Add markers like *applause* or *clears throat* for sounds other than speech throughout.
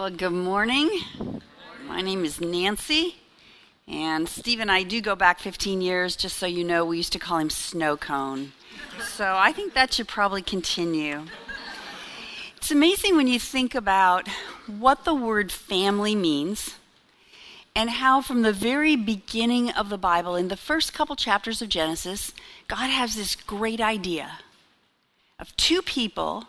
Well, good morning. My name is Nancy, and Steve and I do go back 15 years, just so you know. We used to call him Snow Cone. So I think that should probably continue. It's amazing when you think about what the word family means and how, from the very beginning of the Bible, in the first couple chapters of Genesis, God has this great idea of two people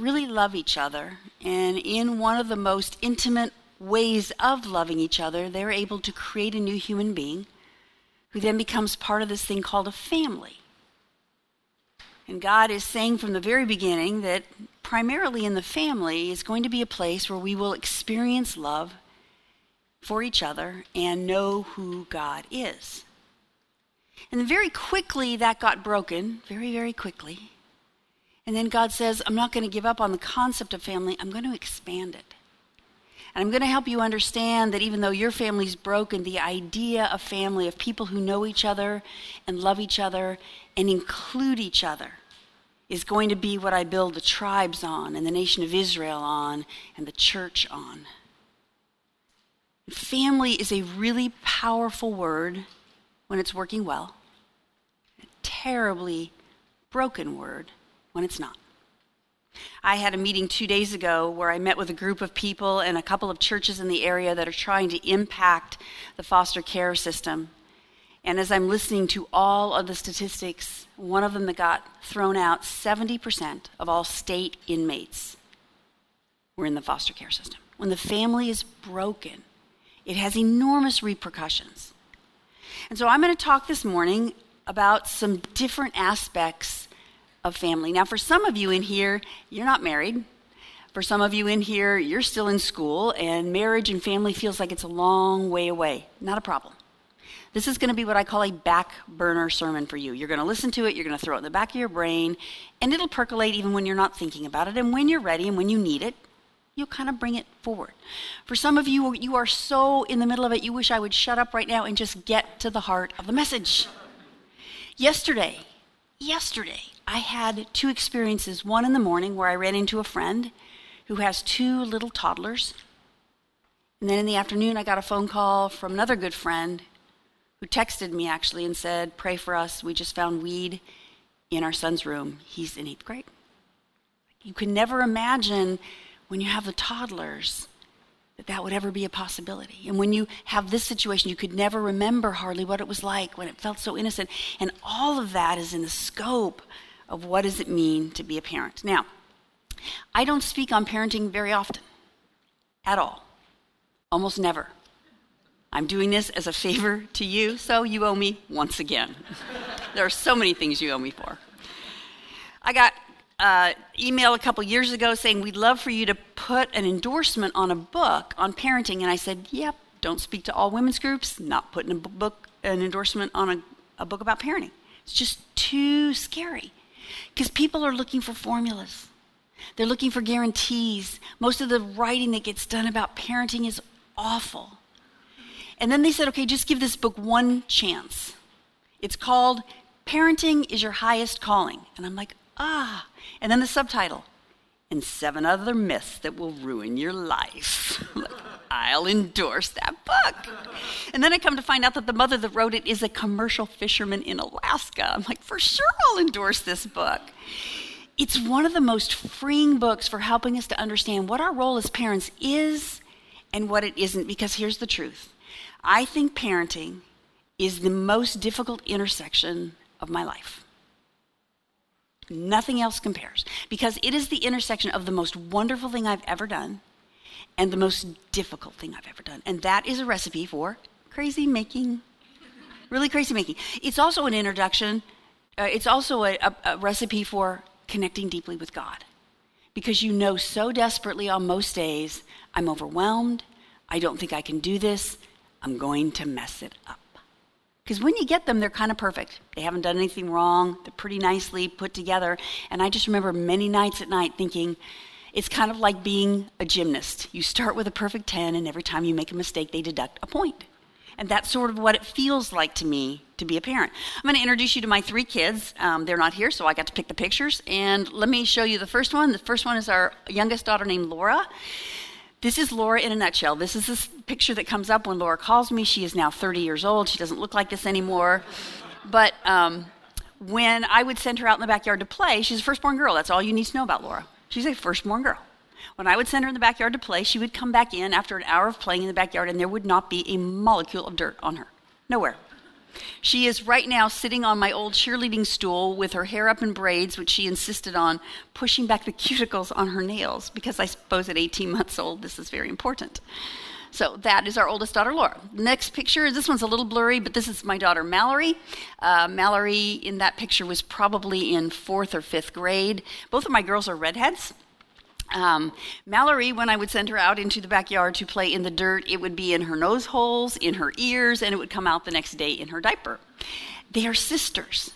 really love each other. And in one of the most intimate ways of loving each other, they're able to create a new human being who then becomes part of this thing called a family. And God is saying from the very beginning that primarily in the family is going to be a place where we will experience love for each other and know who God is. And very quickly that got broken, very, very quickly. And then God says, I'm not going to give up on the concept of family, I'm going to expand it. And I'm going to help you understand that even though your family's broken, the idea of family, of people who know each other and love each other and include each other, is going to be what I build the tribes on, and the nation of Israel on, and the church on. Family is a really powerful word when it's working well, a terribly broken word when it's not. I had a meeting two days ago where I met with a group of people and a couple of churches in the area that are trying to impact the foster care system. And as I'm listening to all of the statistics, one of them that got thrown out 70% of all state inmates were in the foster care system. When the family is broken, it has enormous repercussions. And so I'm going to talk this morning about some different aspects of family. Now, for some of you in here, you're not married. For some of you in here, you're still in school, and marriage and family feels like it's a long way away. Not a problem. This is going to be what I call a back burner sermon for you. You're going to listen to it, you're going to throw it in the back of your brain, and it'll percolate even when you're not thinking about it. And when you're ready and when you need it, you'll kind of bring it forward. For some of you, you are so in the middle of it, you wish I would shut up right now and just get to the heart of the message. Yesterday, yesterday, I had two experiences. One in the morning where I ran into a friend who has two little toddlers. And then in the afternoon, I got a phone call from another good friend who texted me actually and said, Pray for us. We just found weed in our son's room. He's in eighth grade. You can never imagine when you have the toddlers that that would ever be a possibility. And when you have this situation, you could never remember hardly what it was like when it felt so innocent. And all of that is in the scope of what does it mean to be a parent. Now, I don't speak on parenting very often, at all, almost never. I'm doing this as a favor to you, so you owe me once again. *laughs* there are so many things you owe me for. I got uh, email a couple years ago saying we'd love for you to put an endorsement on a book on parenting, and I said, "Yep, don't speak to all women's groups. Not putting a book an endorsement on a, a book about parenting. It's just too scary." Because people are looking for formulas, they're looking for guarantees. Most of the writing that gets done about parenting is awful. And then they said, okay, just give this book one chance. It's called Parenting is Your Highest Calling. And I'm like, ah. And then the subtitle, and seven other myths that will ruin your life. *laughs* like, I'll endorse that book. And then I come to find out that the mother that wrote it is a commercial fisherman in Alaska. I'm like, for sure I'll endorse this book. It's one of the most freeing books for helping us to understand what our role as parents is and what it isn't, because here's the truth I think parenting is the most difficult intersection of my life. Nothing else compares because it is the intersection of the most wonderful thing I've ever done and the most difficult thing I've ever done. And that is a recipe for crazy making. Really crazy making. It's also an introduction, uh, it's also a, a, a recipe for connecting deeply with God. Because you know so desperately on most days, I'm overwhelmed, I don't think I can do this, I'm going to mess it up. Because when you get them, they're kind of perfect. They haven't done anything wrong, they're pretty nicely put together. And I just remember many nights at night thinking, it's kind of like being a gymnast. You start with a perfect 10, and every time you make a mistake, they deduct a point. And that's sort of what it feels like to me to be a parent. I'm going to introduce you to my three kids. Um, they're not here, so I got to pick the pictures. And let me show you the first one. The first one is our youngest daughter named Laura. This is Laura in a nutshell. This is this picture that comes up when Laura calls me. She is now 30 years old. She doesn't look like this anymore. But um, when I would send her out in the backyard to play, she's a firstborn girl. That's all you need to know about Laura. She's a firstborn girl. When I would send her in the backyard to play, she would come back in after an hour of playing in the backyard, and there would not be a molecule of dirt on her. Nowhere. She is right now sitting on my old cheerleading stool with her hair up in braids, which she insisted on pushing back the *laughs* cuticles on her nails because I suppose at 18 months old, this is very important. So that is our oldest daughter, Laura. Next picture, this one's a little blurry, but this is my daughter, Mallory. Uh, Mallory in that picture was probably in fourth or fifth grade. Both of my girls are redheads. Um, Mallory, when I would send her out into the backyard to play in the dirt, it would be in her nose holes, in her ears, and it would come out the next day in her diaper. They are sisters,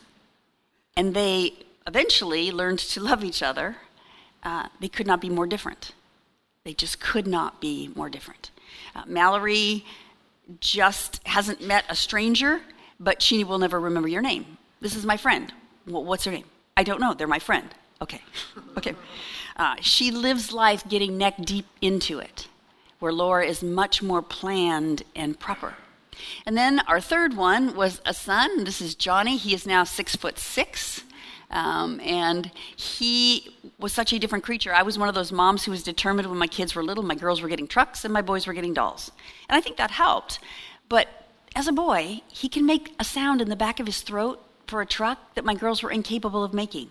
and they eventually learned to love each other. Uh, they could not be more different. They just could not be more different. Uh, Mallory just hasn't met a stranger, but she will never remember your name. This is my friend. Well, what's her name? I don't know. They're my friend. Okay. Okay. Uh, she lives life getting neck deep into it, where Laura is much more planned and proper. And then our third one was a son. This is Johnny. He is now six foot six. Um, and he was such a different creature. I was one of those moms who was determined when my kids were little, my girls were getting trucks and my boys were getting dolls. And I think that helped. But as a boy, he can make a sound in the back of his throat for a truck that my girls were incapable of making.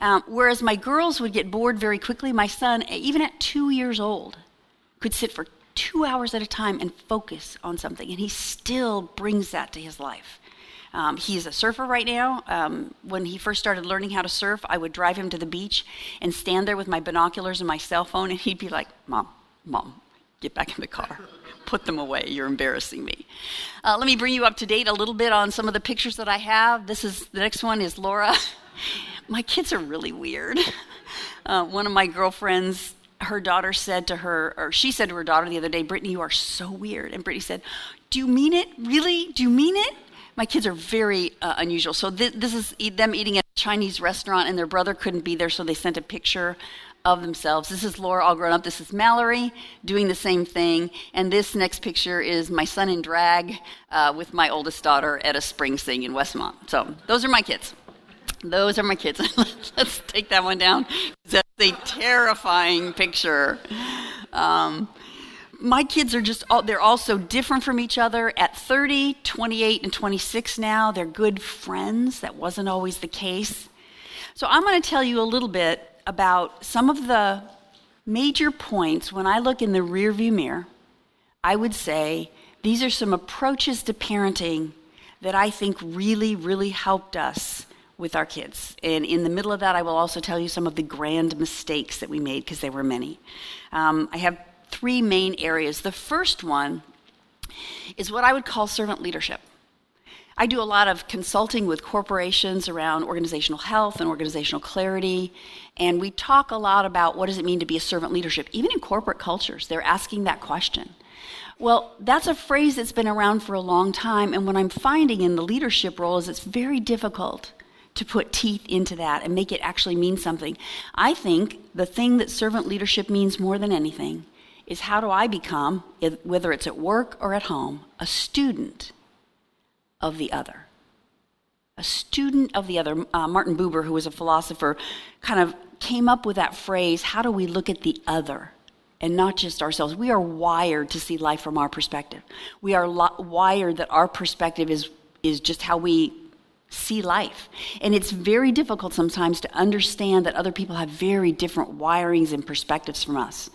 Um, whereas my girls would get bored very quickly, my son, even at two years old, could sit for two hours at a time and focus on something, and he still brings that to his life. Um, he's a surfer right now. Um, when he first started learning how to surf, I would drive him to the beach and stand there with my binoculars and my cell phone, and he'd be like, Mom, Mom, get back in the car. Put them away. You're embarrassing me. Uh, let me bring you up to date a little bit on some of the pictures that I have. This is the next one is Laura. My kids are really weird. *laughs* Uh, one of my girlfriends, her daughter said to her, or she said to her daughter the other day, Brittany, you are so weird. And Brittany said, Do you mean it? Really? Do you mean it? My kids are very uh, unusual. So th- this is them eating at a Chinese restaurant, and their brother couldn't be there, so they sent a picture of themselves. This is Laura all grown up. This is Mallory doing the same thing. And this next picture is my son in drag uh, with my oldest daughter at a spring sing in Westmont. So those are my kids. Those are my kids. *laughs* Let's take that one down. That's a terrifying picture. Um, my kids are just all, they're all so different from each other at 30 28 and 26 now they're good friends that wasn't always the case so i'm going to tell you a little bit about some of the major points when i look in the rearview mirror i would say these are some approaches to parenting that i think really really helped us with our kids. And in the middle of that, I will also tell you some of the grand mistakes that we made because there were many. Um, I have three main areas. The first one is what I would call servant leadership. I do a lot of consulting with corporations around organizational health and organizational clarity, and we talk a lot about what does it mean to be a servant leadership. Even in corporate cultures, they're asking that question. Well, that's a phrase that's been around for a long time, and what I'm finding in the leadership role is it's very difficult to put teeth into that and make it actually mean something. I think the thing that servant leadership means more than anything is how do I become, whether it's at work or at home, a student of the other? A student of the other. Uh, Martin Buber, who was a philosopher, kind of came up with that phrase how do we look at the other? and not just ourselves. We are wired to see life from our perspective. We are lo- wired that our perspective is, is just how we see life. And it's very difficult sometimes to understand that other people have very different wirings and perspectives from us.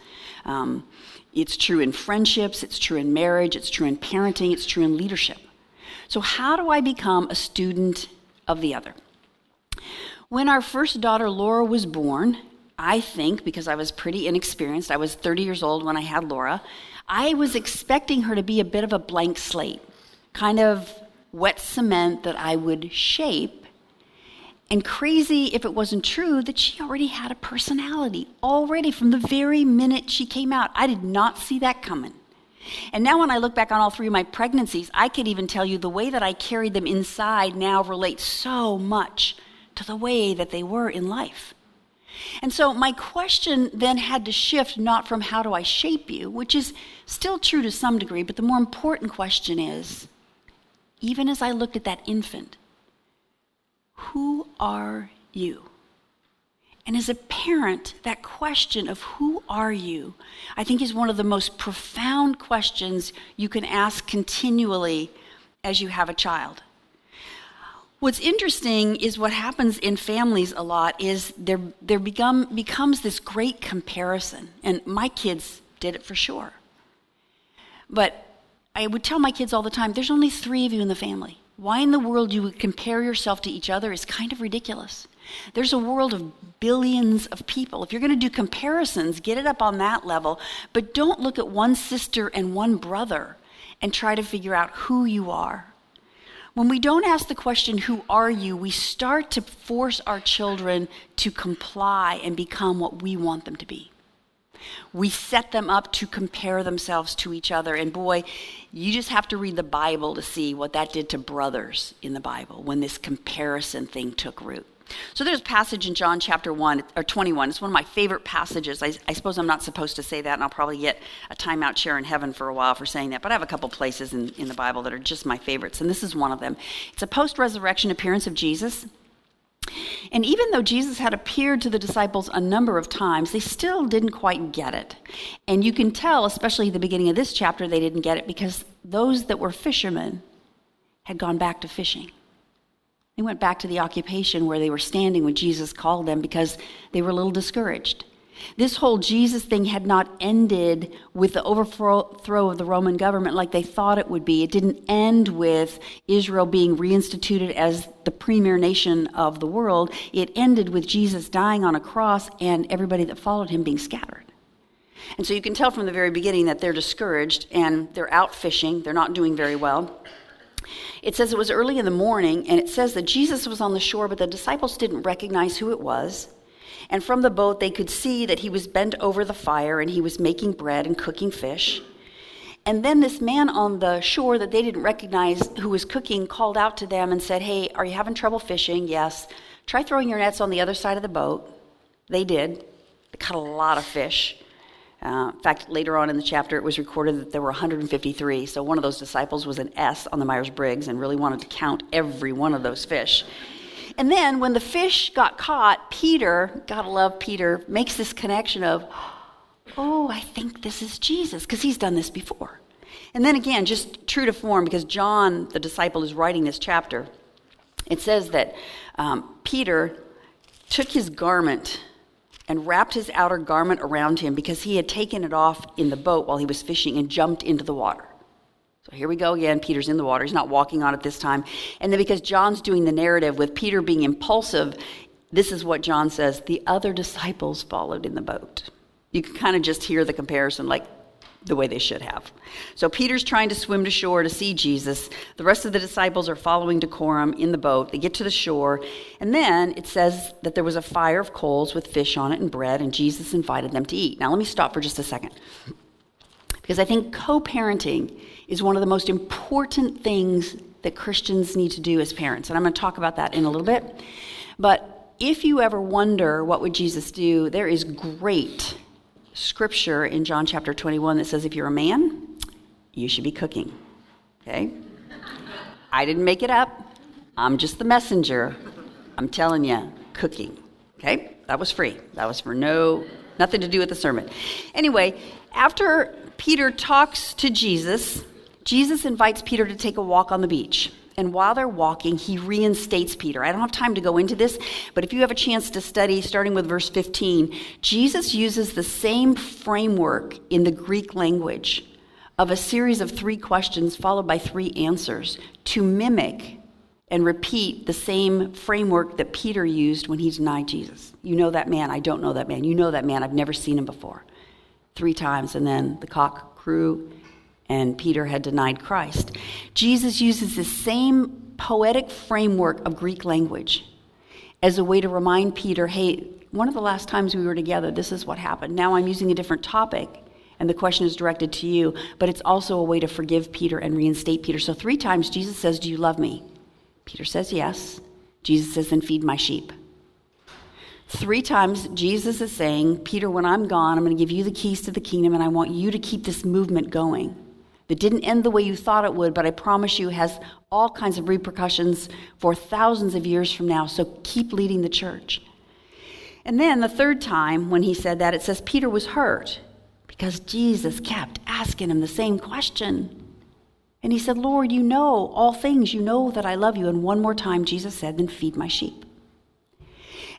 Um, it's true in friendships, it's true in marriage, it's true in parenting, it's true in leadership. So, how do I become a student of the other? When our first daughter, Laura, was born, I think, because I was pretty inexperienced, I was 30 years old when I had Laura, I was expecting her to be a bit of a blank slate, kind of wet cement that I would shape. And crazy if it wasn't true that she already had a personality, already from the very minute she came out. I did not see that coming. And now, when I look back on all three of my pregnancies, I could even tell you the way that I carried them inside now relates so much to the way that they were in life. And so my question then had to shift not from how do I shape you, which is still true to some degree, but the more important question is even as I looked at that infant, who are you? And as a parent, that question of who are you, I think is one of the most profound questions you can ask continually as you have a child. What's interesting is what happens in families a lot is there, there become, becomes this great comparison. And my kids did it for sure. But I would tell my kids all the time there's only three of you in the family. Why in the world you would compare yourself to each other is kind of ridiculous. There's a world of billions of people. If you're going to do comparisons, get it up on that level, but don't look at one sister and one brother and try to figure out who you are. When we don't ask the question, Who are you? we start to force our children to comply and become what we want them to be. We set them up to compare themselves to each other. And boy, you just have to read the Bible to see what that did to brothers in the Bible when this comparison thing took root. So there's a passage in John chapter 1 or 21. It's one of my favorite passages. I, I, suppose I'm not supposed to say that, and I'll probably get a timeout chair in heaven for a while for saying that. But I have a couple places in, in the Bible that are just my favorites, and this is one of them. It's a post resurrection appearance of Jesus. And even though Jesus had appeared to the disciples a number of times, they still didn't quite get it. And you can tell, especially at the beginning of this chapter, they didn't get it because those that were fishermen had gone back to fishing. They went back to the occupation where they were standing when Jesus called them because they were a little discouraged. This whole Jesus thing had not ended with the overthrow of the Roman government like they thought it would be. It didn't end with Israel being reinstituted as the premier nation of the world. It ended with Jesus dying on a cross and everybody that followed him being scattered. And so you can tell from the very beginning that they're discouraged and they're out fishing. They're not doing very well. It says it was early in the morning, and it says that Jesus was on the shore, but the disciples didn't recognize who it was. And from the boat, they could see that he was bent over the fire and he was making bread and cooking fish. And then this man on the shore that they didn't recognize who was cooking called out to them and said, Hey, are you having trouble fishing? Yes. Try throwing your nets on the other side of the boat. They did. They caught a lot of fish. Uh, in fact, later on in the chapter, it was recorded that there were 153. So one of those disciples was an S on the Myers Briggs and really wanted to count every one of those fish. And then when the fish got caught, Peter, gotta love Peter, makes this connection of, oh, I think this is Jesus, because he's done this before. And then again, just true to form, because John, the disciple, is writing this chapter, it says that um, Peter took his garment and wrapped his outer garment around him because he had taken it off in the boat while he was fishing and jumped into the water. So here we go again. Peter's in the water. He's not walking on it this time. And then because John's doing the narrative with Peter being impulsive, this is what John says the other disciples followed in the boat. You can kind of just hear the comparison like, the way they should have. So Peter's trying to swim to shore to see Jesus. The rest of the disciples are following decorum in the boat. They get to the shore, and then it says that there was a fire of coals with fish on it and bread, and Jesus invited them to eat. Now, let me stop for just a second. Because I think co parenting is one of the most important things that Christians need to do as parents. And I'm going to talk about that in a little bit. But if you ever wonder what would Jesus do, there is great scripture in John chapter 21 that says if you're a man, you should be cooking. Okay? I didn't make it up. I'm just the messenger. I'm telling you, cooking. Okay? That was free. That was for no nothing to do with the sermon. Anyway, after Peter talks to Jesus, Jesus invites Peter to take a walk on the beach. And while they're walking, he reinstates Peter. I don't have time to go into this, but if you have a chance to study, starting with verse 15, Jesus uses the same framework in the Greek language of a series of three questions followed by three answers to mimic and repeat the same framework that Peter used when he denied Jesus. You know that man. I don't know that man. You know that man. I've never seen him before. Three times, and then the cock crew and Peter had denied Christ. Jesus uses the same poetic framework of Greek language as a way to remind Peter, hey, one of the last times we were together, this is what happened. Now I'm using a different topic, and the question is directed to you, but it's also a way to forgive Peter and reinstate Peter. So three times Jesus says, Do you love me? Peter says, Yes. Jesus says, Then feed my sheep. Three times, Jesus is saying, Peter, when I'm gone, I'm going to give you the keys to the kingdom, and I want you to keep this movement going. That didn't end the way you thought it would, but I promise you has all kinds of repercussions for thousands of years from now. So keep leading the church. And then the third time when he said that, it says Peter was hurt because Jesus kept asking him the same question. And he said, Lord, you know all things. You know that I love you. And one more time, Jesus said, Then feed my sheep.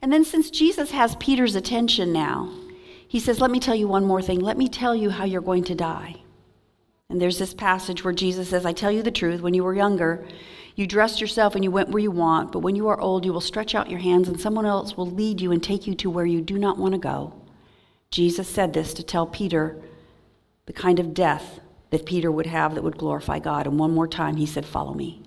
And then, since Jesus has Peter's attention now, he says, Let me tell you one more thing. Let me tell you how you're going to die. And there's this passage where Jesus says, I tell you the truth, when you were younger, you dressed yourself and you went where you want, but when you are old, you will stretch out your hands and someone else will lead you and take you to where you do not want to go. Jesus said this to tell Peter the kind of death that Peter would have that would glorify God. And one more time, he said, Follow me.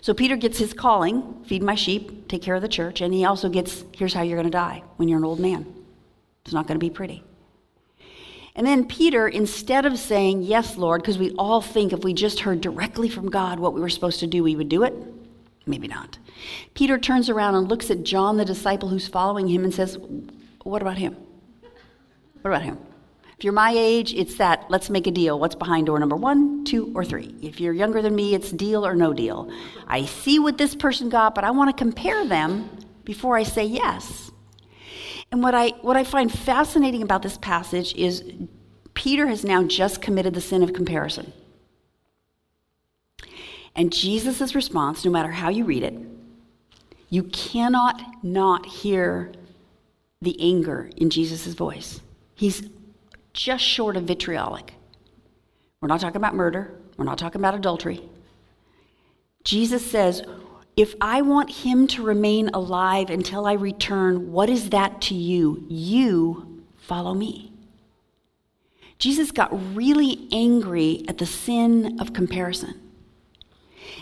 So Peter gets his calling feed my sheep, take care of the church, and he also gets here's how you're going to die when you're an old man. It's not going to be pretty. And then Peter, instead of saying, Yes, Lord, because we all think if we just heard directly from God what we were supposed to do, we would do it. Maybe not. Peter turns around and looks at John, the disciple who's following him, and says, What about him? What about him? If you're my age, it's that let's make a deal. What's behind door number one, two, or three? If you're younger than me, it's deal or no deal. I see what this person got, but I want to compare them before I say yes. And what I, what I find fascinating about this passage is Peter has now just committed the sin of comparison. And Jesus' response, no matter how you read it, you cannot not hear the anger in Jesus' voice. He's just short of vitriolic. We're not talking about murder, we're not talking about adultery. Jesus says, If I want him to remain alive until I return, what is that to you? You follow me. Jesus got really angry at the sin of comparison.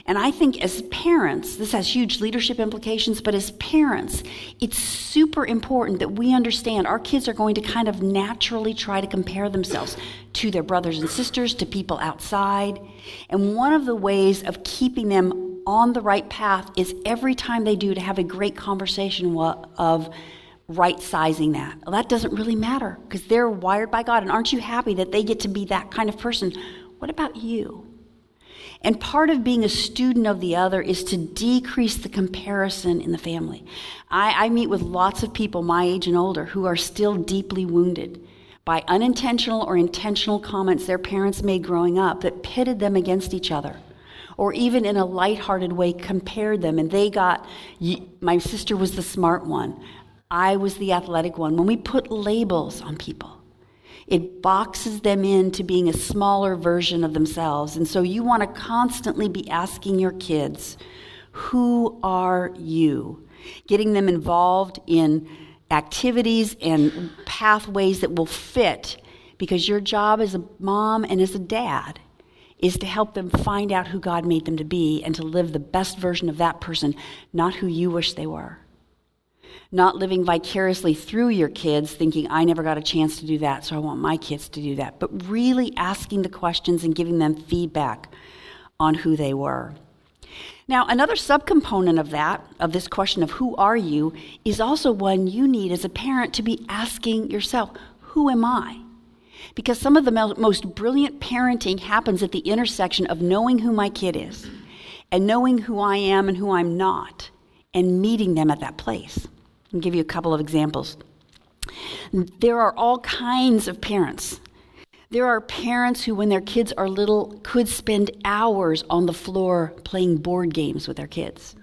And I think as parents, this has huge leadership implications, but as parents, it's super important that we understand our kids are going to kind of naturally try to compare themselves to their brothers and sisters, to people outside. And one of the ways of keeping them on the right path is every time they do to have a great conversation of right sizing that. Well, that doesn't really matter because they're wired by God. And aren't you happy that they get to be that kind of person? What about you? And part of being a student of the other is to decrease the comparison in the family. I, I, meet with lots of people my age and older who are still deeply wounded by unintentional or intentional comments their parents made growing up that pitted them against each other. Or even in a lighthearted way, compared them. And they got, my sister was the smart one. I was the athletic one. When we put labels on people, it boxes them into being a smaller version of themselves. And so you want to constantly be asking your kids, Who are you? Getting them involved in activities and pathways that will fit because your job as a mom and as a dad is to help them find out who God made them to be and to live the best version of that person, not who you wish they were not living vicariously through your kids, thinking, I never got a chance to do that, so I want my kids to do that, but really asking the questions and giving them feedback on who they were. Now, another subcomponent of that, of this question of who are you, is also one you need as a parent to be asking yourself, who am I? Because some of the most brilliant parenting happens at the intersection of knowing who my kid is and knowing who I am and who I'm not and meeting them at that place. I'll give you a couple of examples. There are all kinds of parents. There are parents who, when their kids are little, could spend hours on the floor playing board games with their kids.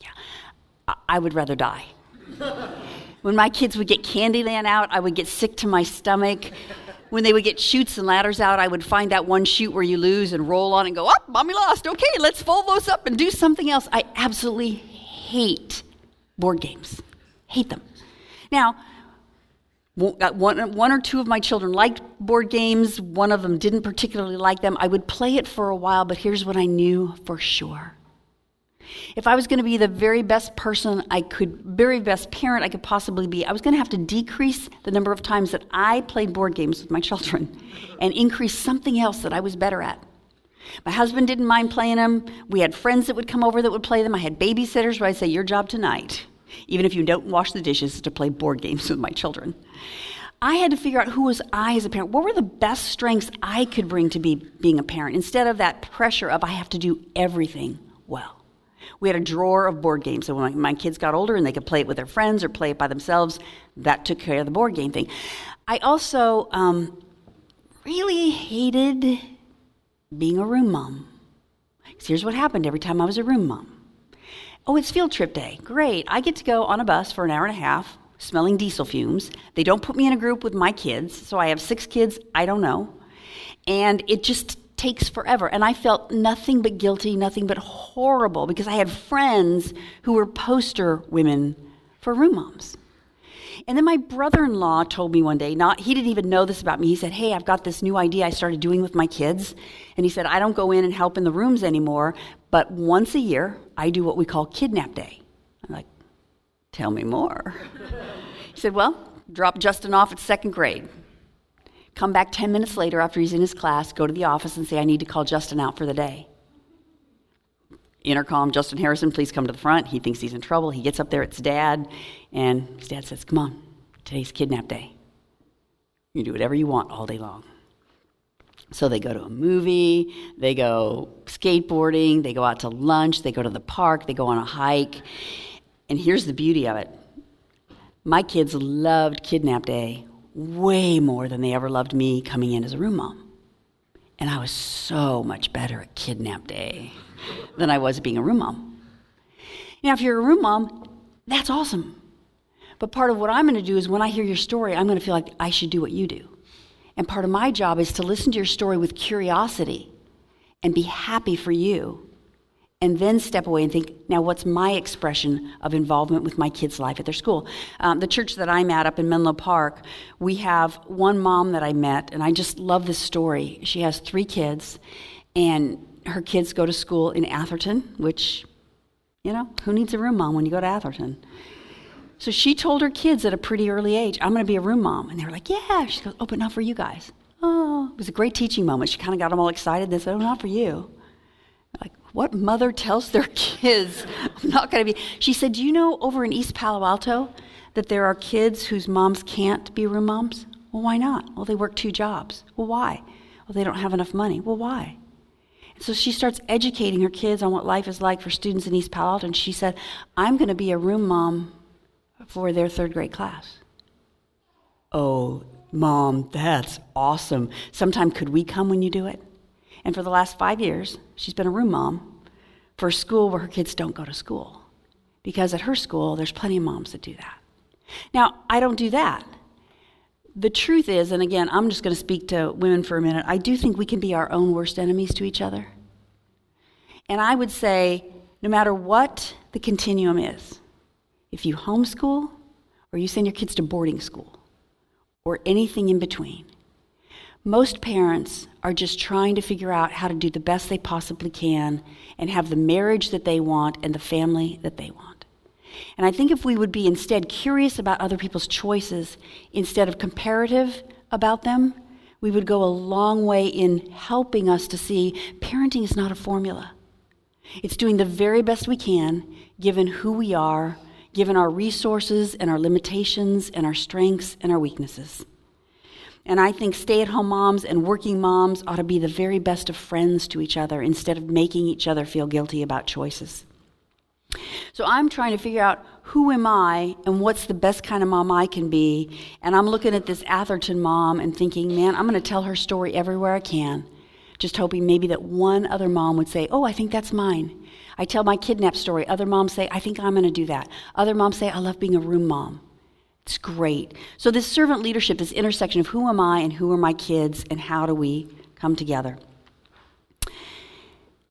Yeah, I would rather die. *laughs* when my kids would get Candyland out, I would get sick to my stomach. When they would get Chutes and ladders out, I would find that one chute where you lose and roll on and go, up, oh, mommy lost. Okay, let's fold those up and do something else. I absolutely hate board games. Hate them. Now, uh, one, one or two of my children liked board games. One of them didn't particularly like them. I would play it for a while, but here's what I knew for sure. If I was going to be the very best person I could, very best parent I could possibly be, I was going to have to decrease the number of times that I played board games with my children and increase something else that I was better at. My husband didn't mind playing them. We had friends that would come over that would play them. I had babysitters where I'd say, Your job tonight even if you don't wash the dishes, is to play board games *laughs* with my children. I had to figure out who was I as a parent. What were the best strengths I could bring to be being a parent instead of that pressure of I have to do everything well. We had a drawer of board games. So when my kids got older and they could play it with their friends or play it by themselves, that took care of the board game thing. I also um, really hated being a room mom. Because here's what happened every time I was a room mom. Oh, it's field trip day. Great. I get to go on a bus for an hour and a half smelling diesel fumes. They don't put me in a group with my kids, so I have six kids I don't know. And it just takes forever. And I felt nothing but guilty, nothing but horrible because I had friends who were poster women for room moms. And then my brother in law told me one day, not, he didn't even know this about me. He said, Hey, I've got this new idea I started doing with my kids. And he said, I don't go in and help in the rooms anymore, but once a year, I do what we call kidnap day. I'm like, Tell me more. *laughs* he said, Well, drop Justin off at second grade. Come back 10 minutes later after he's in his class, go to the office and say, I need to call Justin out for the day. Intercom, Justin Harrison, please come to the front. He thinks he's in trouble. He gets up there, it's dad, and his dad says, Come on, today's kidnap day. You do whatever you want all day long. So they go to a movie, they go skateboarding, they go out to lunch, they go to the park, they go on a hike. And here's the beauty of it my kids loved Kidnap Day way more than they ever loved me coming in as a room mom. And I was so much better at Kidnap Day than I was being a room mom. Now, if you're a room mom, that's awesome. But part of what I'm going to do is when I hear your story, I'm going to feel like I should do what you do. And part of my job is to listen to your story with curiosity and be happy for you and then step away and think, now what's my expression of involvement with my kids' life at their school? Um, the church that I'm at up in Menlo Park, we have one mom that I met, and I just love this story. She has three kids, and her kids go to school in Atherton, which, you know, who needs a room mom when you go to Atherton? So she told her kids at a pretty early age, I'm going to be a room mom. And they were like, yeah. She goes, oh, but not for you guys. Oh, it was a great teaching moment. She kind of got them all excited. They said, oh, not for you. Like, what mother tells their *laughs* kids, I'm not going to be? She said, Do you know over in East Palo Alto that there are kids whose moms can't be room moms? Well, why not? Well, they work two jobs. Well, why? Well, they don't have enough money. Well, why? So she starts educating her kids on what life is like for students in East Palo Alto. And she said, I'm going to be a room mom for their third grade class. Oh, mom, that's awesome. Sometime could we come when you do it? And for the last five years, she's been a room mom for a school where her kids don't go to school. Because at her school, there's plenty of moms that do that. Now, I don't do that. The truth is, and again, I'm just going to speak to women for a minute, I do think we can be our own worst enemies to each other. And I would say, no matter what the continuum is, if you homeschool or you send your kids to boarding school or anything in between, most parents are just trying to figure out how to do the best they possibly can and have the marriage that they want and the family that they want. And I think if we would be instead curious about other people's choices instead of comparative about them, we would go a long way in helping us to see parenting is not a formula. It's doing the very best we can given who we are, given our resources and our limitations and our strengths and our weaknesses. And I think stay at home moms and working moms ought to be the very best of friends to each other instead of making each other feel guilty about choices. So I'm trying to figure out who am I and what's the best kind of mom I can be. And I'm looking at this Atherton mom and thinking, man, I'm going to tell her story everywhere I can. Just hoping maybe that one other mom would say, oh, I think that's mine. I tell my kidnap story. Other moms say, I think I'm going to do that. Other moms say, I love being a room mom. It's great. So, this servant leadership, this intersection of who am I and who are my kids, and how do we come together?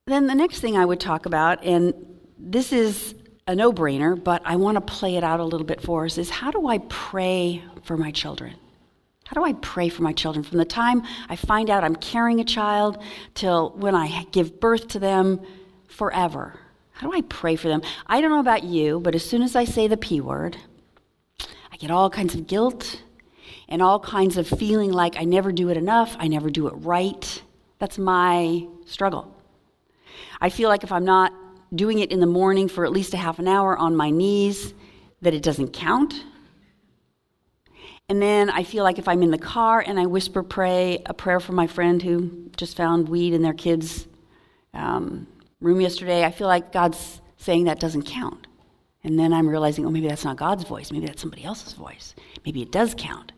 Then, the next thing I would talk about, and this is a no brainer, but I want to play it out a little bit for us, is how do I pray for my children? How do I pray for my children? From the time I find out I'm carrying a child till when I give birth to them, forever. How do I pray for them? I don't know about you, but as soon as I say the P word, I get all kinds of guilt and all kinds of feeling like I never do it enough, I never do it right. That's my struggle. I feel like if I'm not doing it in the morning for at least a half an hour on my knees, that it doesn't count. And then I feel like if I'm in the car and I whisper pray a prayer for my friend who just found weed in their kids' um, room yesterday, I feel like God's saying that doesn't count. And then I'm realizing, oh, maybe that's not God's voice. Maybe that's somebody else's voice. Maybe it does count.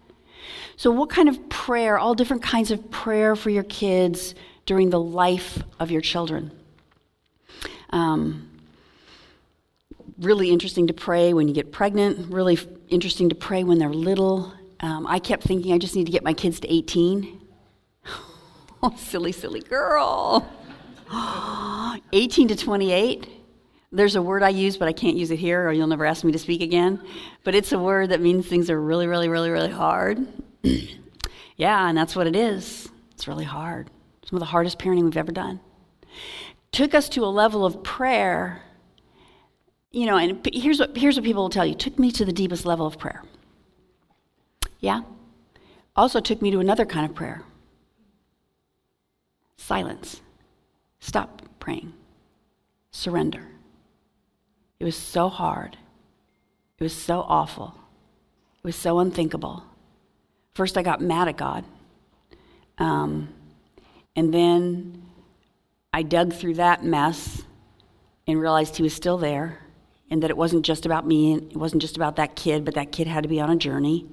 So, what kind of prayer, all different kinds of prayer for your kids during the life of your children? Um, really interesting to pray when you get pregnant, really f- interesting to pray when they're little. Um, I kept thinking I just need to get my kids to 18. *laughs* oh, silly, silly girl. *gasps* 18 to 28. There's a word I use, but I can't use it here, or you'll never ask me to speak again. But it's a word that means things are really, really, really, really hard. *clears throat* yeah, and that's what it is. It's really hard. Some of the hardest parenting we've ever done. Took us to a level of prayer, you know, and here's what, here's what people will tell you took me to the deepest level of prayer. Yeah? Also took me to another kind of prayer silence. Stop praying. Surrender. It was so hard. It was so awful. It was so unthinkable. First, I got mad at God. Um, and then I dug through that mess and realized He was still there and that it wasn't just about me, and it wasn't just about that kid, but that kid had to be on a journey.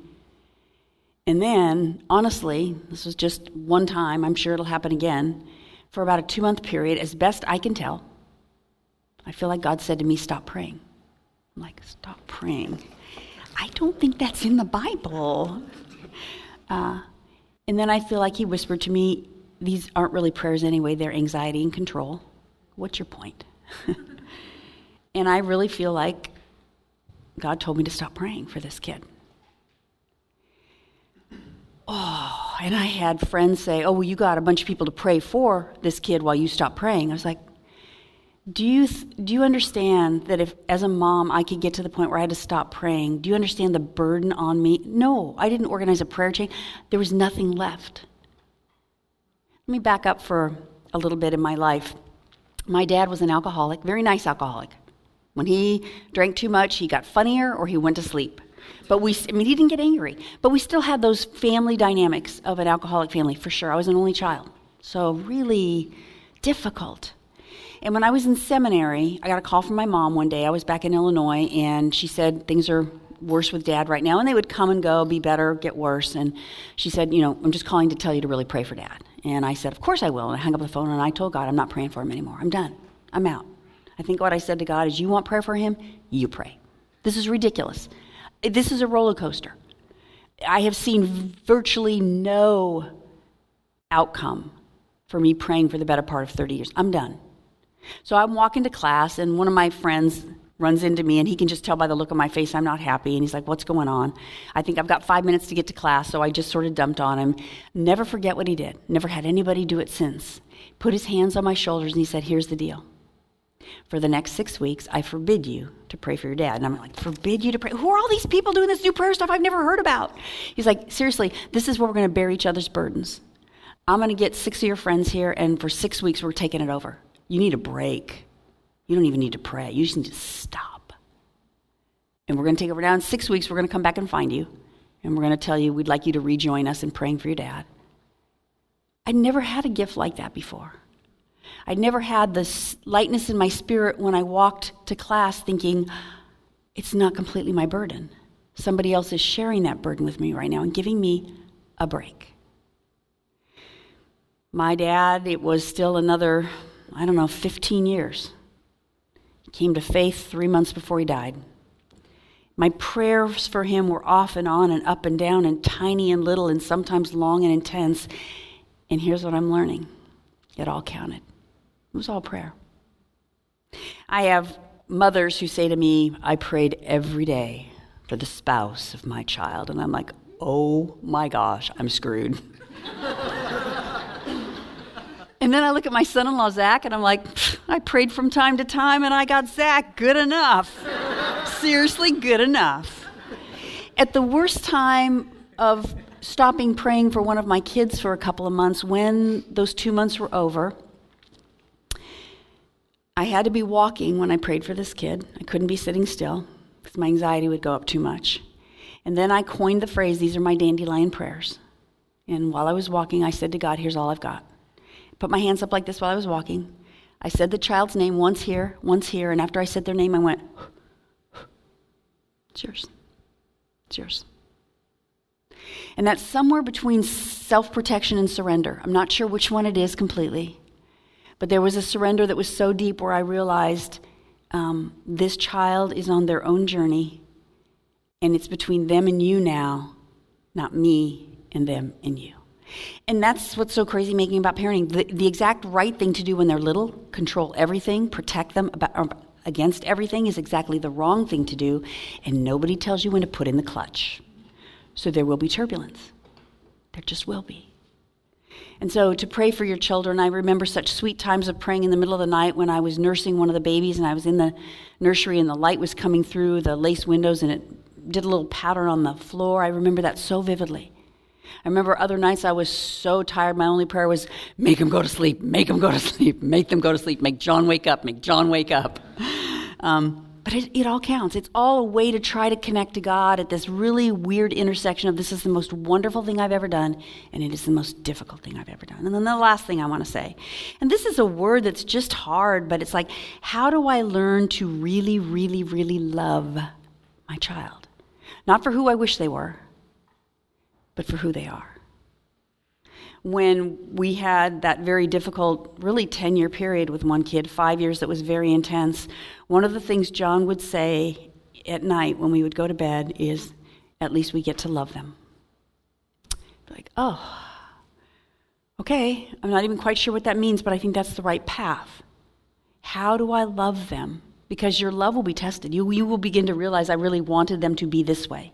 And then, honestly, this was just one time, I'm sure it'll happen again, for about a two month period, as best I can tell, I feel like God said to me, Stop praying. I'm like, Stop praying. I don't think that's in the Bible. Uh, and then I feel like He whispered to me, These aren't really prayers anyway, they're anxiety and control. What's your point? *laughs* and I really feel like God told me to stop praying for this kid. Oh, and I had friends say, Oh, well, you got a bunch of people to pray for this kid while you stop praying. I was like, do you, do you understand that if, as a mom, I could get to the point where I had to stop praying? Do you understand the burden on me? No, I didn't organize a prayer chain. There was nothing left. Let me back up for a little bit in my life. My dad was an alcoholic, very nice alcoholic. When he drank too much, he got funnier or he went to sleep. But we, I mean, he didn't get angry. But we still had those family dynamics of an alcoholic family, for sure. I was an only child. So, really difficult. And when I was in seminary, I got a call from my mom one day. I was back in Illinois, and she said things are worse with dad right now. And they would come and go, be better, get worse. And she said, You know, I'm just calling to tell you to really pray for dad. And I said, Of course I will. And I hung up the phone and I told God, I'm not praying for him anymore. I'm done. I'm out. I think what I said to God is, You want prayer for him? You pray. This is ridiculous. This is a roller coaster. I have seen virtually no outcome for me praying for the better part of 30 years. I'm done. So I'm walking to class, and one of my friends runs into me, and he can just tell by the look on my face I'm not happy. And he's like, What's going on? I think I've got five minutes to get to class, so I just sort of dumped on him. Never forget what he did. Never had anybody do it since. Put his hands on my shoulders, and he said, Here's the deal. For the next six weeks, I forbid you to pray for your dad. And I'm like, Forbid you to pray? Who are all these people doing this new prayer stuff I've never heard about? He's like, Seriously, this is where we're going to bear each other's burdens. I'm going to get six of your friends here, and for six weeks, we're taking it over. You need a break. You don't even need to pray. You just need to stop. And we're going to take over now. In six weeks, we're going to come back and find you. And we're going to tell you we'd like you to rejoin us in praying for your dad. I'd never had a gift like that before. I'd never had this lightness in my spirit when I walked to class thinking, it's not completely my burden. Somebody else is sharing that burden with me right now and giving me a break. My dad, it was still another I don't know, 15 years. Came to faith three months before he died. My prayers for him were off and on and up and down and tiny and little and sometimes long and intense. And here's what I'm learning it all counted. It was all prayer. I have mothers who say to me, I prayed every day for the spouse of my child. And I'm like, oh my gosh, I'm screwed. *laughs* And then I look at my son in law, Zach, and I'm like, I prayed from time to time and I got Zach. Good enough. Seriously, good enough. At the worst time of stopping praying for one of my kids for a couple of months, when those two months were over, I had to be walking when I prayed for this kid. I couldn't be sitting still. because my anxiety would go up too much. And then I coined the phrase, These are my dandelion prayers. And while I was walking, I said to God, Here's all I've got. Put my hands up like this while I was walking. I said the child's name once here, once here, and after I said their name, I went, It's yours. It's yours. And that's somewhere between self protection and surrender. I'm not sure which one it is completely. But there was a surrender that was so deep where I realized um, this child is on their own journey, and it's between them and you now, not me and them and you. And that's what's so crazy making about parenting. The, the exact right thing to do when they're little, control everything, protect them about, against everything, is exactly the wrong thing to do, and nobody tells you when to put in the clutch. So there will be turbulence. There just will be. And so to pray for your children, I remember such sweet times of praying in the middle of the night when I was nursing one of the babies and I was in the nursery and the light was coming through the lace windows and it did a little pattern on the floor. I remember that so vividly. I remember other nights I was so tired. My only prayer was, make him go to sleep, make him go to *laughs* sleep, make them go to sleep, make John wake up, make John wake up. Um, but it, it, all counts. It's all a way to try to connect to God at this really weird intersection of this is the most wonderful thing I've ever done, and it is the most difficult thing I've ever done. And then the last thing I want to say, and this is a word that's just hard, but it's like, how do I learn to really, really, really love my child? Not for who I wish they were, but for who they are when we had that very difficult, really 10 year period with one kid, five years that was very intense, one of the things John would say at night when we would go to bed is, at least we get to love them. Like, oh, okay, I'm not even quite sure what that means, but I think that's the right path. How do I love them? Because your love will be tested. You, you will begin to realize I really wanted them to be this way.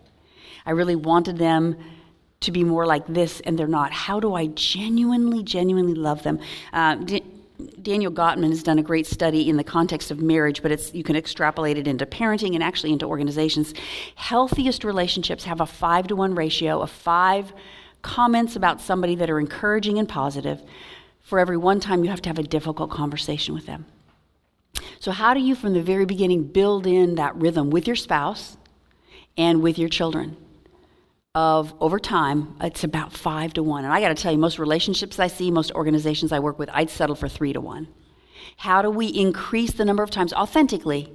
I really wanted them to be more like this and they're not? How do I genuinely, genuinely love them? Uh, Daniel Gottman has done a great study in the context of marriage, but it's, you can extrapolate it into parenting and actually into organizations. Healthiest relationships have a five to one ratio of five comments about somebody that are encouraging and positive for every one time you have to have a difficult conversation with them. So, how do you, from the very beginning, build in that rhythm with your spouse and with your children? Of over time, it's about five to one. And I got to tell you, most relationships I see, most organizations I work with, I'd settle for three to one. How do we increase the number of times authentically,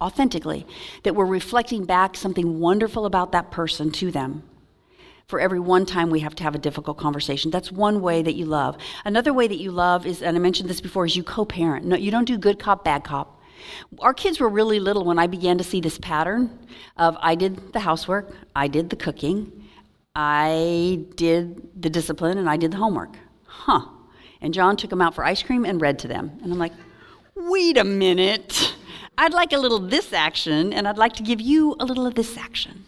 authentically, that we're reflecting back something wonderful about that person to them? For every one time we have to have a difficult conversation. That's one way that you love. Another way that you love is, and I mentioned this before, is you co parent. No, you don't do good cop, bad cop. Our kids were really little when I began to see this pattern of I did the housework, I did the cooking, I did the discipline and I did the homework. Huh. And John took them out for ice cream and read to them. And I'm like, wait a minute. I'd like a little this action, and I'd like to give you a little of this action.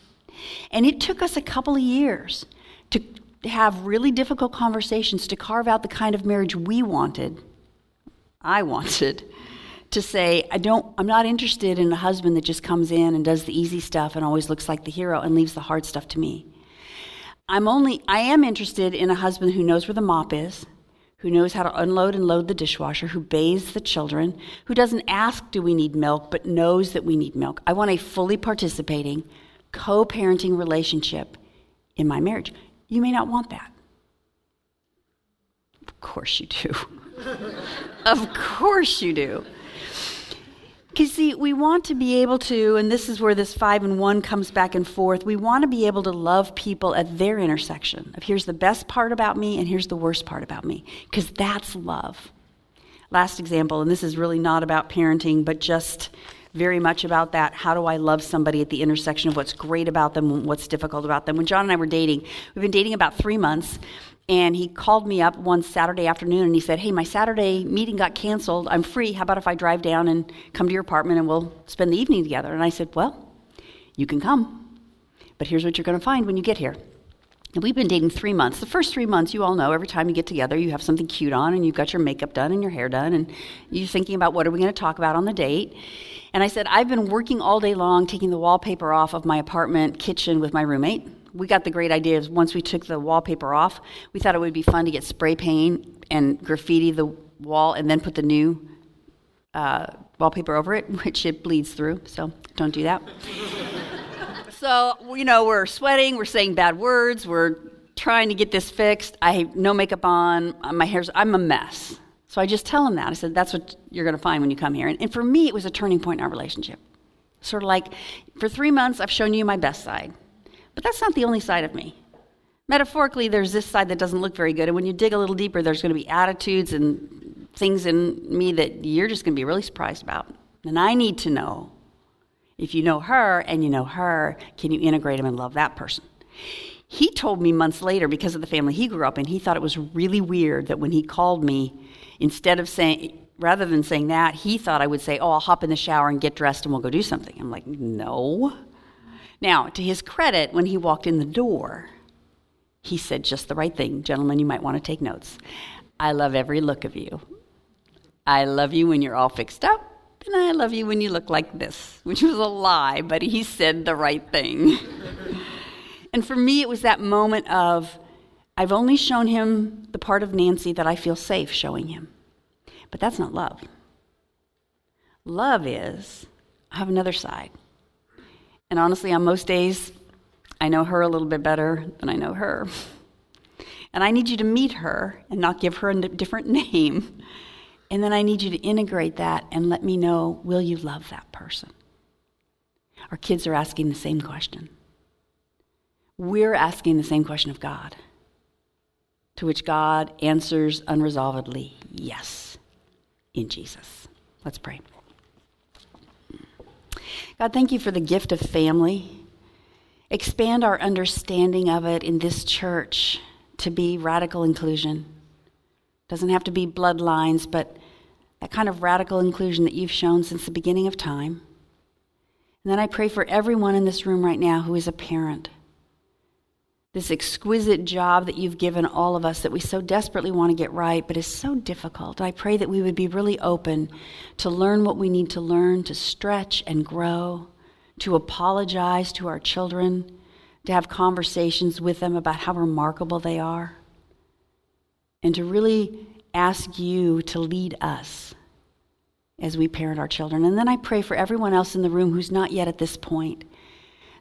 And it took us a couple of years to have really difficult conversations to carve out the kind of marriage we wanted. I wanted to say, I don't, I'm not interested in a husband that just comes in and does the easy stuff and always looks like the hero and leaves the hard stuff to me. I'm only, I am interested in a husband who knows where the mop is, who knows how to unload and load the dishwasher, who bathes the children, who doesn't ask, do we need milk, but knows that we need milk. I want a fully participating, co parenting relationship in my marriage. You may not want that. Of course you do. *laughs* of course you do. Because, see, we want to be able to, and this is where this five and one comes back and forth, we want to be able to love people at their intersection of here's the best part about me and here's the worst part about me, because that's love. Last example, and this is really not about parenting, but just very much about that. How do I love somebody at the intersection of what's great about them, and what's difficult about them? When John and I were dating, we've been dating about three months, and he called me up one Saturday afternoon and he said, Hey, my Saturday meeting got canceled. I'm free. How about if I drive down and come to your apartment and we'll spend the evening together? And I said, Well, you can come. But here's what you're going to find when you get here. And we've been dating three months. The first three months, you all know, every time you get together, you have something cute on and you've got your makeup done and your hair done, and you're thinking about what are we going to talk about on the date. And I said, I've been working all day long taking the wallpaper off of my apartment kitchen with my roommate we got the great idea of once we took the wallpaper off, we thought it would be fun to get spray paint and graffiti the wall and then put the new uh, wallpaper over it, *laughs* which it bleeds through, so don't do that. *laughs* so, you know, we're sweating, we're saying bad words, we're trying to get this fixed. I have no makeup on, my hair's, I'm a mess. So I just tell him that. I said, that's what you're going to find when you come here. And, and for me, it was a turning point in our relationship. Sort of like, for three months, I've shown you my best side. But that's not the only side of me. Metaphorically, there's this side that doesn't look very good. And when you dig a little deeper, there's going to be attitudes and things in me that you're just going to be really surprised about. And I need to know if you know her and you know her, can you integrate them and love that person? He told me months later, because of the family he grew up in, he thought it was really weird that when he called me, instead of saying, rather than saying that, he thought I would say, Oh, I'll hop in the shower and get dressed and we'll go do something. I'm like, No. Now, to his credit, when he walked in the door, he said just the right thing. Gentlemen, you might want to take notes. I love every look of you. I love you when you're all fixed up, and I love you when you look like this, which was a lie, but he said the right thing. *laughs* and for me, it was that moment of I've only shown him the part of Nancy that I feel safe showing him. But that's not love. Love is, I have another side. And honestly, on most days, I know her a little bit better than I know her. And I need you to meet her and not give her a different *laughs* name. And then I need you to integrate that and let me know will you love that person? Our kids are asking the same question. We're asking the same question of God, to which God answers unresolvedly yes in Jesus. Let's pray. God, thank you for the gift of family. Expand our understanding of it in this church to be radical inclusion. Doesn't have to be bloodlines, but that kind of radical inclusion that you've shown since the beginning of time. And then I pray for everyone in this room right now who is a parent this exquisite job that you've given all of us that we so desperately want to get right, but is so difficult. I pray that we would be really open to learn what we need to learn, to stretch and grow, to apologize to our children, to have conversations with them about how remarkable they are, and to really ask you to lead us as we parent our children. And then I pray for everyone else in the room who's not yet at this point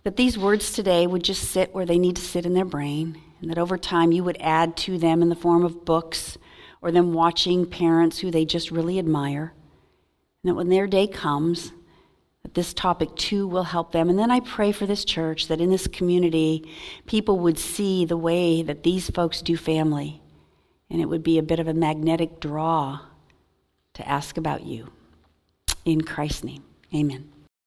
that these words today would just sit where they need to sit in their brain, and that over time you would add to them in the form of books or them watching parents who they just really admire. And that when their day comes, that this topic too will help them. And then I pray for this church that in this community, people would see the way that these folks do family, and it would be a bit of a magnetic draw to ask about you. In Christ's name, amen.